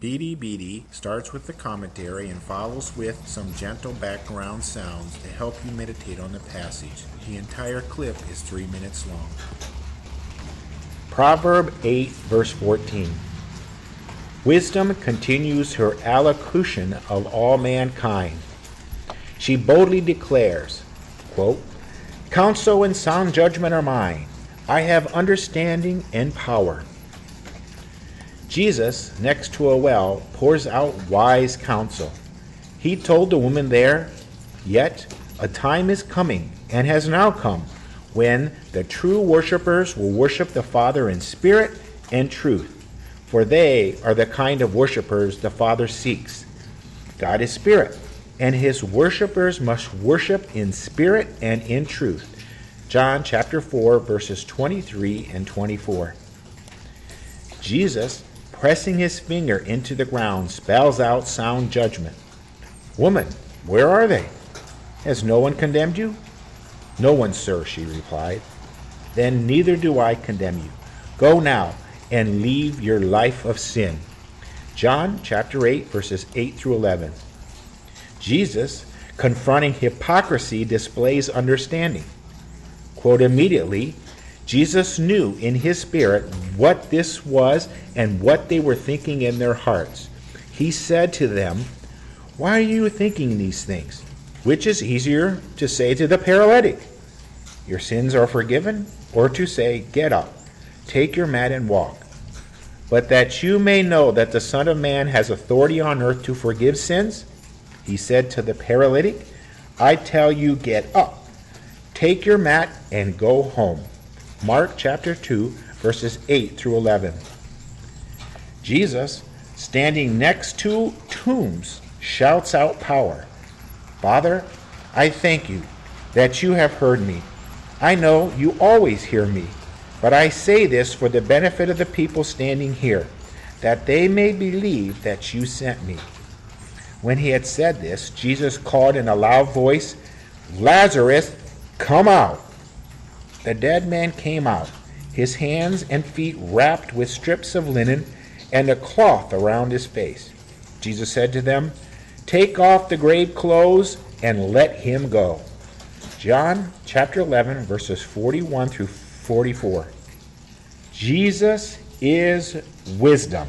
BDBD starts with the commentary and follows with some gentle background sounds to help you meditate on the passage. The entire clip is three minutes long. Proverb 8, verse 14. Wisdom continues her allocution of all mankind. She boldly declares, quote, Counsel and sound judgment are mine. I have understanding and power. Jesus, next to a well, pours out wise counsel. He told the woman there, Yet a time is coming, and has now come, when the true worshippers will worship the Father in spirit and truth, for they are the kind of worshippers the Father seeks. God is spirit, and his worshippers must worship in spirit and in truth. John chapter 4, verses 23 and 24. Jesus pressing his finger into the ground, spells out sound judgment. Woman, where are they? Has no one condemned you? No one, sir, she replied. Then neither do I condemn you. Go now and leave your life of sin. John chapter 8, verses 8 through 11. Jesus, confronting hypocrisy, displays understanding. Quote immediately, Jesus knew in his spirit what this was and what they were thinking in their hearts. He said to them, Why are you thinking these things? Which is easier to say to the paralytic, Your sins are forgiven, or to say, Get up, take your mat and walk? But that you may know that the Son of Man has authority on earth to forgive sins, he said to the paralytic, I tell you, get up, take your mat, and go home. Mark chapter 2, verses 8 through 11. Jesus, standing next to tombs, shouts out power Father, I thank you that you have heard me. I know you always hear me, but I say this for the benefit of the people standing here, that they may believe that you sent me. When he had said this, Jesus called in a loud voice, Lazarus, come out. The dead man came out, his hands and feet wrapped with strips of linen and a cloth around his face. Jesus said to them, Take off the grave clothes and let him go. John chapter 11, verses 41 through 44. Jesus is wisdom.